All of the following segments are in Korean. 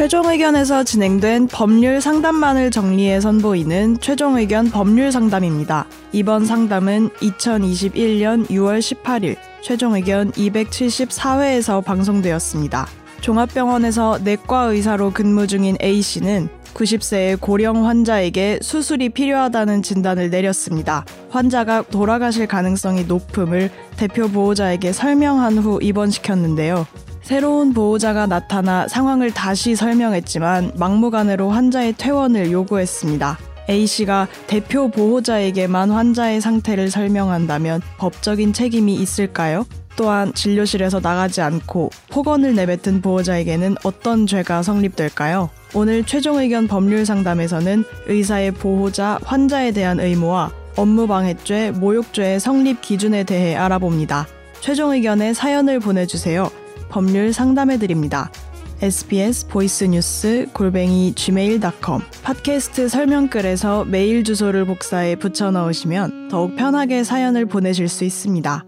최종 의견에서 진행된 법률 상담만을 정리해 선보이는 최종 의견 법률 상담입니다. 이번 상담은 2021년 6월 18일 최종 의견 274회에서 방송되었습니다. 종합병원에서 내과 의사로 근무 중인 A씨는 90세의 고령 환자에게 수술이 필요하다는 진단을 내렸습니다. 환자가 돌아가실 가능성이 높음을 대표 보호자에게 설명한 후 입원시켰는데요. 새로운 보호자가 나타나 상황을 다시 설명했지만 막무가내로 환자의 퇴원을 요구했습니다. A씨가 대표 보호자에게만 환자의 상태를 설명한다면 법적인 책임이 있을까요? 또한 진료실에서 나가지 않고 폭언을 내뱉은 보호자에게는 어떤 죄가 성립될까요? 오늘 최종 의견 법률 상담에서는 의사의 보호자, 환자에 대한 의무와 업무방해죄, 모욕죄의 성립 기준에 대해 알아봅니다. 최종 의견에 사연을 보내주세요. 법률 상담해 드립니다. sbs voice news 골뱅이 gmail.com 팟캐스트 설명글에서 메일 주소를 복사해 붙여 넣으시면 더욱 편하게 사연을 보내실 수 있습니다.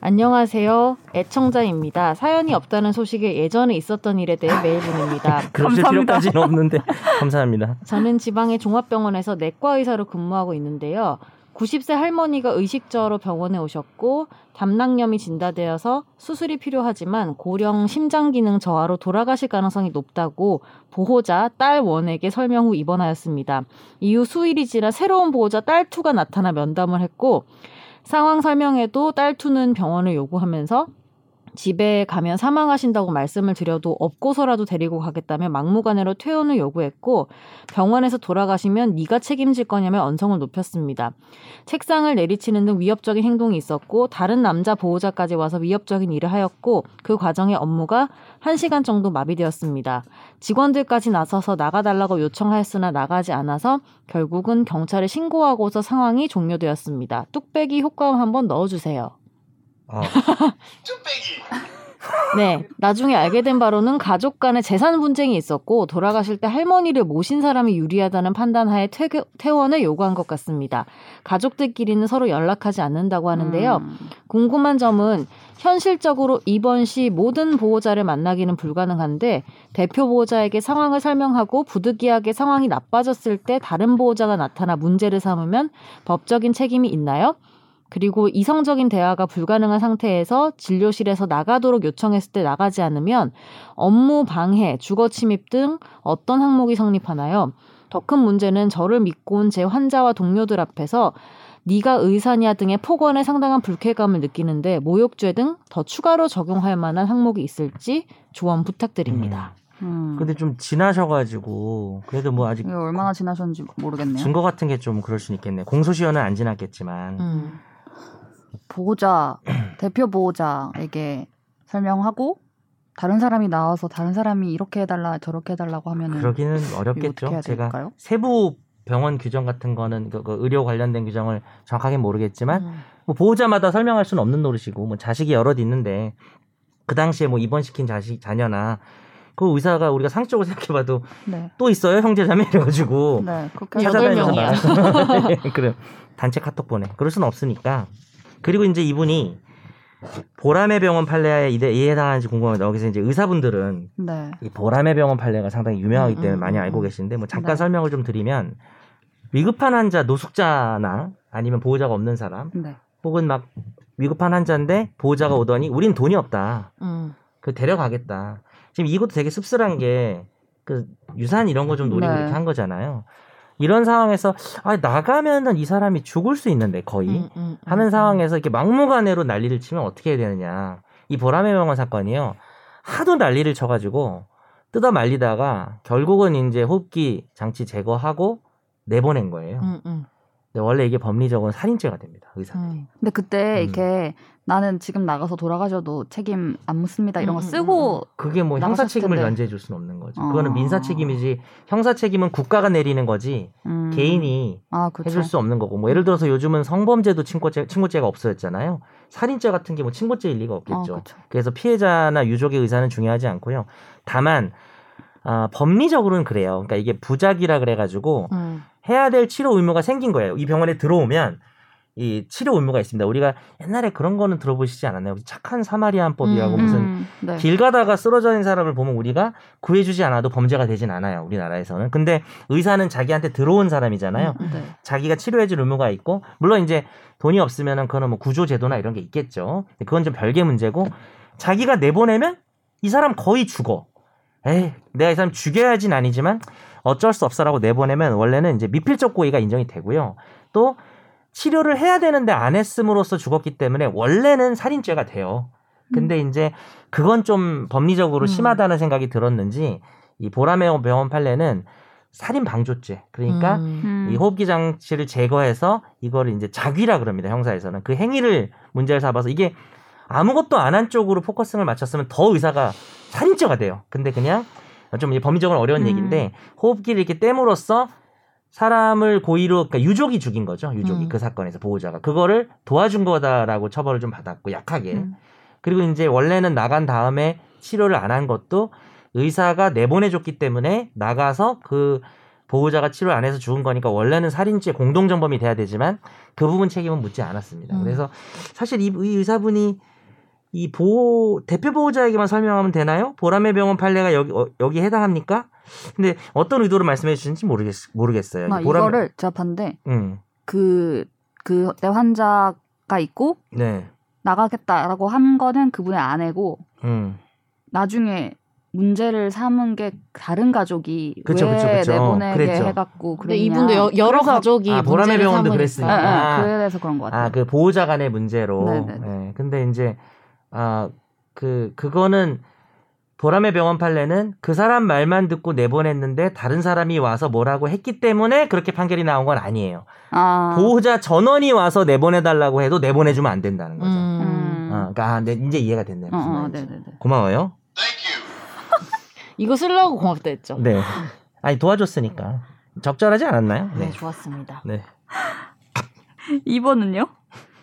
안녕하세요. 애청자입니다. 사연이 없다는 소식에 예전에 있었던 일에 대해 메일 보냅니다. 그러실 필요까지는 없는데 감사합니다. 저는 지방의 종합병원에서 내과 의사로 근무하고 있는데요. 90세 할머니가 의식저하로 병원에 오셨고 담낭염이 진단되어서 수술이 필요하지만 고령 심장 기능 저하로 돌아가실 가능성이 높다고 보호자 딸 원에게 설명 후 입원하였습니다. 이후 수일이 지나 새로운 보호자 딸 투가 나타나 면담을 했고 상황 설명에도 딸 투는 병원을 요구하면서 집에 가면 사망하신다고 말씀을 드려도 없고서라도 데리고 가겠다며 막무가내로 퇴원을 요구했고 병원에서 돌아가시면 네가 책임질 거냐며 언성을 높였습니다. 책상을 내리치는 등 위협적인 행동이 있었고 다른 남자 보호자까지 와서 위협적인 일을 하였고 그 과정에 업무가 1시간 정도 마비되었습니다. 직원들까지 나서서 나가달라고 요청하였으나 나가지 않아서 결국은 경찰에 신고하고서 상황이 종료되었습니다. 뚝배기 효과음 한번 넣어주세요. 아, 네. 나중에 알게 된 바로는 가족 간의 재산 분쟁이 있었고 돌아가실 때 할머니를 모신 사람이 유리하다는 판단하에 퇴, 퇴원을 요구한 것 같습니다. 가족들끼리는 서로 연락하지 않는다고 하는데요. 음. 궁금한 점은 현실적으로 입원 시 모든 보호자를 만나기는 불가능한데 대표 보호자에게 상황을 설명하고 부득이하게 상황이 나빠졌을 때 다른 보호자가 나타나 문제를 삼으면 법적인 책임이 있나요? 그리고 이성적인 대화가 불가능한 상태에서 진료실에서 나가도록 요청했을 때 나가지 않으면 업무 방해, 주거 침입 등 어떤 항목이 성립하나요? 더 큰 문제는 저를 믿고 온 제 환자와 동료들 앞에서 네가 의사냐 등의 폭언에 상당한 불쾌감을 느끼는데 모욕죄 등 더 추가로 적용할 만한 항목이 있을지 조언 부탁드립니다. 음. 근데 좀 지나셔가지고 그래도 뭐 아직 얼마나 지나셨는지 모르겠네요. 증거 같은 게 좀 그럴 수 있겠네. 공소시효는 안 지났겠지만 음. 보호자 대표 보호자에게 설명하고 다른 사람이 나와서 다른 사람이 이렇게 해달라 저렇게 해달라고 하면은 그러기는 어렵겠죠. 제가 될까요? 세부 병원 규정 같은 거는 그, 그 의료 관련된 규정을 정확하게 모르겠지만 음. 뭐 보호자마다 설명할 수는 없는 노릇이고 뭐 자식이 여럿 있는데 그 당시에 뭐 입원시킨 자식 자녀나 그 의사가 우리가 상식적으로 생각해봐도 네. 또 있어요 형제자매 이래가지고 네, 명이야. 되잖아요. 그래 단체 카톡 보내. 그럴 수는 없으니까. 그리고 이제 이분이 보람의 병원 판례에 이해- 이해당하는지 궁금한데 여기서 이제 의사분들은 네. 이 보람의 병원 판례가 상당히 유명하기 음, 때문에 음, 많이 음, 알고 음. 계시는데 뭐 잠깐 네. 설명을 좀 드리면 위급한 환자 노숙자나 아니면 보호자가 없는 사람 네. 혹은 막 위급한 환자인데 보호자가 오더니 우린 돈이 없다. 음. 그 데려가겠다. 지금 이것도 되게 씁쓸한 게 그 유산 이런 거 좀 노리고 네. 이렇게 한 거잖아요. 이런 상황에서 아 나가면은 이 사람이 죽을 수 있는데 거의 음, 음, 음, 하는 음. 상황에서 이렇게 막무가내로 난리를 치면 어떻게 해야 되느냐. 이 보람의 병원 사건이요. 하도 난리를 쳐가지고 뜯어 말리다가 결국은 이제 호흡기 장치 제거하고 내보낸 거예요. 음, 음, 근데 원래 이게 법리적으로 살인죄가 됩니다. 의사들이. 음. 근데 그때 음. 이렇게 나는 지금 나가서 돌아가셔도 책임 안 묻습니다 이런 거 음, 음, 쓰고 그게 뭐 형사 책임을 텐데. 면제해 줄 수는 없는 거죠. 어. 그거는 민사 책임이지 형사 책임은 국가가 내리는 거지 음. 개인이 아 그렇죠. 해줄 수 없는 거고 뭐 예를 들어서 요즘은 성범죄도 친고죄 친고죄가 없어졌잖아요. 살인죄 같은 게 뭐 친고죄일 리가 아, 없겠죠. 그렇죠. 그래서 피해자나 유족의 의사는 중요하지 않고요. 다만 아, 법리적으로는 그래요. 그러니까 이게 부작이라 그래가지고 음. 해야 될 치료 의무가 생긴 거예요. 이 병원에 들어오면 이 치료 의무가 있습니다. 우리가 옛날에 그런 거는 들어보시지 않았나요? 착한 사마리안법이라고 음, 무슨 음, 네. 길 가다가 쓰러져 있는 사람을 보면 우리가 구해주지 않아도 범죄가 되진 않아요. 우리나라에서는. 근데 의사는 자기한테 들어온 사람이잖아요. 음, 네. 자기가 치료해줄 의무가 있고 물론 이제 돈이 없으면은 그거는 뭐 구조제도나 이런 게 있겠죠. 그건 좀 별개 문제고 자기가 내보내면 이 사람 거의 죽어. 에이, 내가 이 사람 죽여야진 아니지만 어쩔 수 없어라고 내보내면 원래는 이제 미필적 고의가 인정이 되고요. 또 치료를 해야 되는데 안 했음으로써 죽었기 때문에 원래는 살인죄가 돼요. 근데 이제 그건 좀 법리적으로 음. 심하다는 생각이 들었는지 이 보라매 병원 판례는 살인 방조죄. 그러니까 음. 음. 이 호흡기 장치를 제거해서 이거를 이제 작위라 그럽니다. 형사에서는 그 행위를 문제를 삼아서 이게 아무것도 안 한 쪽으로 focusing을 맞췄으면 더 의사가 살인죄가 돼요. 근데 그냥 좀 법리적으로 어려운 음. 얘기인데 호흡기를 이렇게 뗌으로써 사람을 고의로 그러니까 유족이 죽인 거죠. 유족이 음. 그 사건에서 보호자가 그거를 도와준 거다라고 처벌을 좀 받았고 약하게 음. 그리고 이제 원래는 나간 다음에 치료를 안 한 것도 의사가 내보내줬기 때문에 나가서 그 보호자가 치료 안 해서 죽은 거니까 원래는 살인죄 공동정범이 돼야 되지만 그 부분 책임은 묻지 않았습니다. 음. 그래서 사실 이, 이 의사분이 이 보호 대표 보호자에게만 설명하면 되나요? 보라매 병원 판례가 여기 어, 여기 해당합니까? 근데 어떤 의도로 말씀해 주시는지 모르겠 모르겠어요. 아, 이 보라매- 이거를 봤는데 음, 그, 그, 내 환자가 있고 네, 나가겠다라고 한 거는 그분의 아내고 음, 나중에 문제를 삼은 게 다른 가족이 그쵸, 왜 그쵸, 그쵸. 내보내게 그랬죠. 해갖고 그랬냐. 이분도 여, 여러 그래서- 가족이 아, 보라매 문제를 병원도. 그랬으니까. 예, 예, 아. 그래서 그런 것 같아요. 아, 그 보호자 간의 문제로. 네네. 예. 근데 이제 아, 그 그거는 보람의 병원 판례는 그 사람 말만 듣고 내보냈는데 다른 사람이 와서 뭐라고 했기 때문에 그렇게 판결이 나온 건 아니에요. 아, 보호자 전원이 와서 내보내달라고 해도 내보내주면 안 된다는 거죠. 음. 음. 아, 그러니까 아, 네, 이제 이해가 됐네요. 어, 어, 말인지. 네네네. 고마워요. 이거 쓰려고 고맙다 했죠. 네. 아니 도와줬으니까 적절하지 않았나요? 네, 네. 좋았습니다. 네. 2번은요?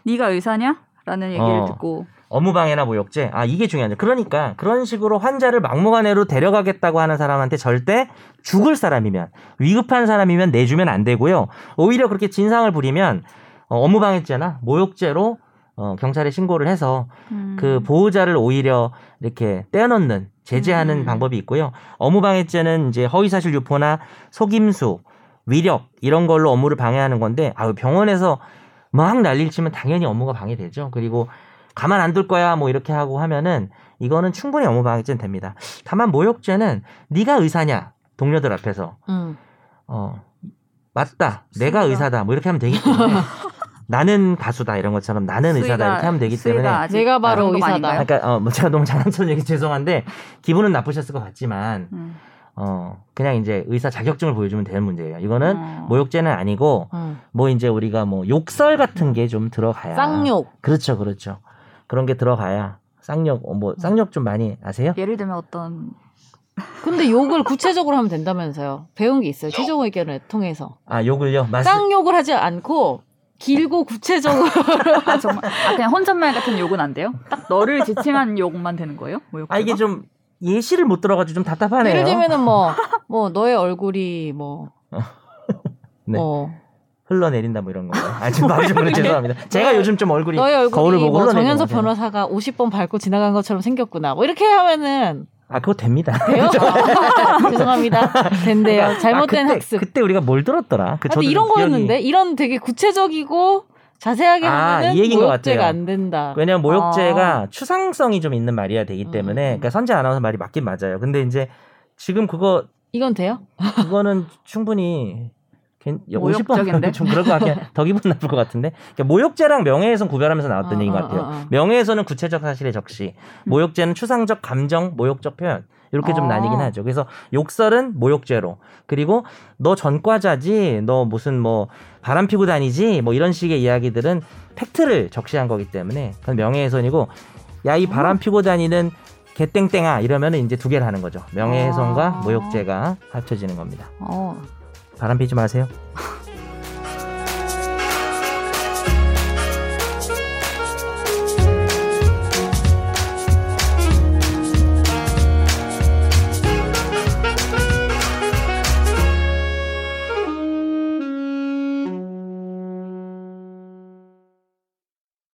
네가 의사냐? 라는 얘기를 어. 듣고 업무방해나 모욕죄. 아, 이게 중요하죠. 그러니까 그런 식으로 환자를 막무가내로 데려가겠다고 하는 사람한테 절대 죽을 사람이면 위급한 사람이면 내주면 안 되고요. 오히려 그렇게 진상을 부리면 어, 업무방해죄나 모욕죄로 어, 경찰에 신고를 해서 음. 그 보호자를 오히려 이렇게 떼어놓는 제재하는 음. 방법이 있고요. 업무방해죄는 이제 허위사실 유포나 속임수, 위력 이런 걸로 업무를 방해하는 건데 아 병원에서 막 난리를 치면 당연히 업무가 방해되죠. 그리고 가만 안 둘 거야 뭐 이렇게 하고 하면은 이거는 충분히 업무방해죄는 됩니다. 다만 모욕죄는 네가 의사냐 동료들 앞에서 음. 어 맞다 내가 의사다 뭐 이렇게 하면 되기 때문에 나는 가수다 이런 것처럼 나는 의사다 수위가- 이렇게 하면 되기 때문에 내가 바로 의사다. 아닌가요? 그러니까 어, 뭐 제가 너무 장난처럼 얘기 죄송한데 기분은 나쁘셨을 것 같지만 음. 어 그냥 이제 의사 자격증을 보여주면 되는 문제예요. 이거는 어. 모욕죄는 아니고 음. 뭐 이제 우리가 뭐 욕설 같은 게 좀 들어가야 쌍욕. 그렇죠, 그렇죠. 그런 게 들어가야 쌍욕 어, 뭐 쌍욕 좀 많이 아세요? 예를 들면 어떤 근데 욕을 구체적으로 하면 된다면서요. 배운 게 있어요. 최종 의견을 통해서. 아 욕을요? 말씀 쌍욕을 하지 않고 길고 구체적으로 아 정말 아 그냥 혼잣말 같은 욕은 안 돼요? 딱 너를 지칭한 욕만 되는 거예요? 뭐 아 이게 좀 예시를 못 들어가지고 좀 답답하네요. 예를 들면은 뭐 뭐 너의 얼굴이 뭐 네. 뭐 흘러내린다 뭐 이런 거요. 아 지금 좀 그래 죄송합니다. 제가 요즘 좀 얼굴이 너의 거울을 얼굴이 보고 뭐 정현석. 변호사가 50번 밟고 지나간 것처럼 생겼구나. 뭐 이렇게 하면은 아 그거 됩니다. 돼요? 죄송합니다. 된대요. 잘못된 아, 그때, 학습. 그때 우리가 뭘 들었더라? 그 저도 이런 좀 기억이- 거였는데 이런 되게 구체적이고 자세하게 아, 하면은 이 모욕죄가. 안 된다. 왜냐면 모욕죄가 아. 추상성이 좀 있는 말이야 되기 때문에 음. 그러니까 선재 아나운서 말이 맞긴 맞아요. 근데 이제 지금 그거 이건 돼요? 그거는 충분히 괜- 모욕적인데? 50번 좀 그럴 것 같긴 더 기분 나쁠 것 같은데 그러니까 모욕죄랑 명예훼손 구별하면서 나왔던 어, 얘기인 것 어, 같아요. 어, 어. 명예훼손은 구체적 사실의 적시, 모욕죄는 추상적 감정, 모욕적 표현 이렇게 좀 어. 나뉘긴 하죠. 그래서 욕설은 모욕죄로 그리고 너 전과자지, 너 무슨 뭐 바람 피고 다니지, 뭐 이런 식의 이야기들은 팩트를 적시한 거기 때문에 그건 명예훼손이고 야 이 바람 피고 다니는 개땡땡아 이러면은 이제 두 개를 하는 거죠. 명예훼손과 아. 모욕죄가 합쳐지는 겁니다. 어, 바람 피지 마세요.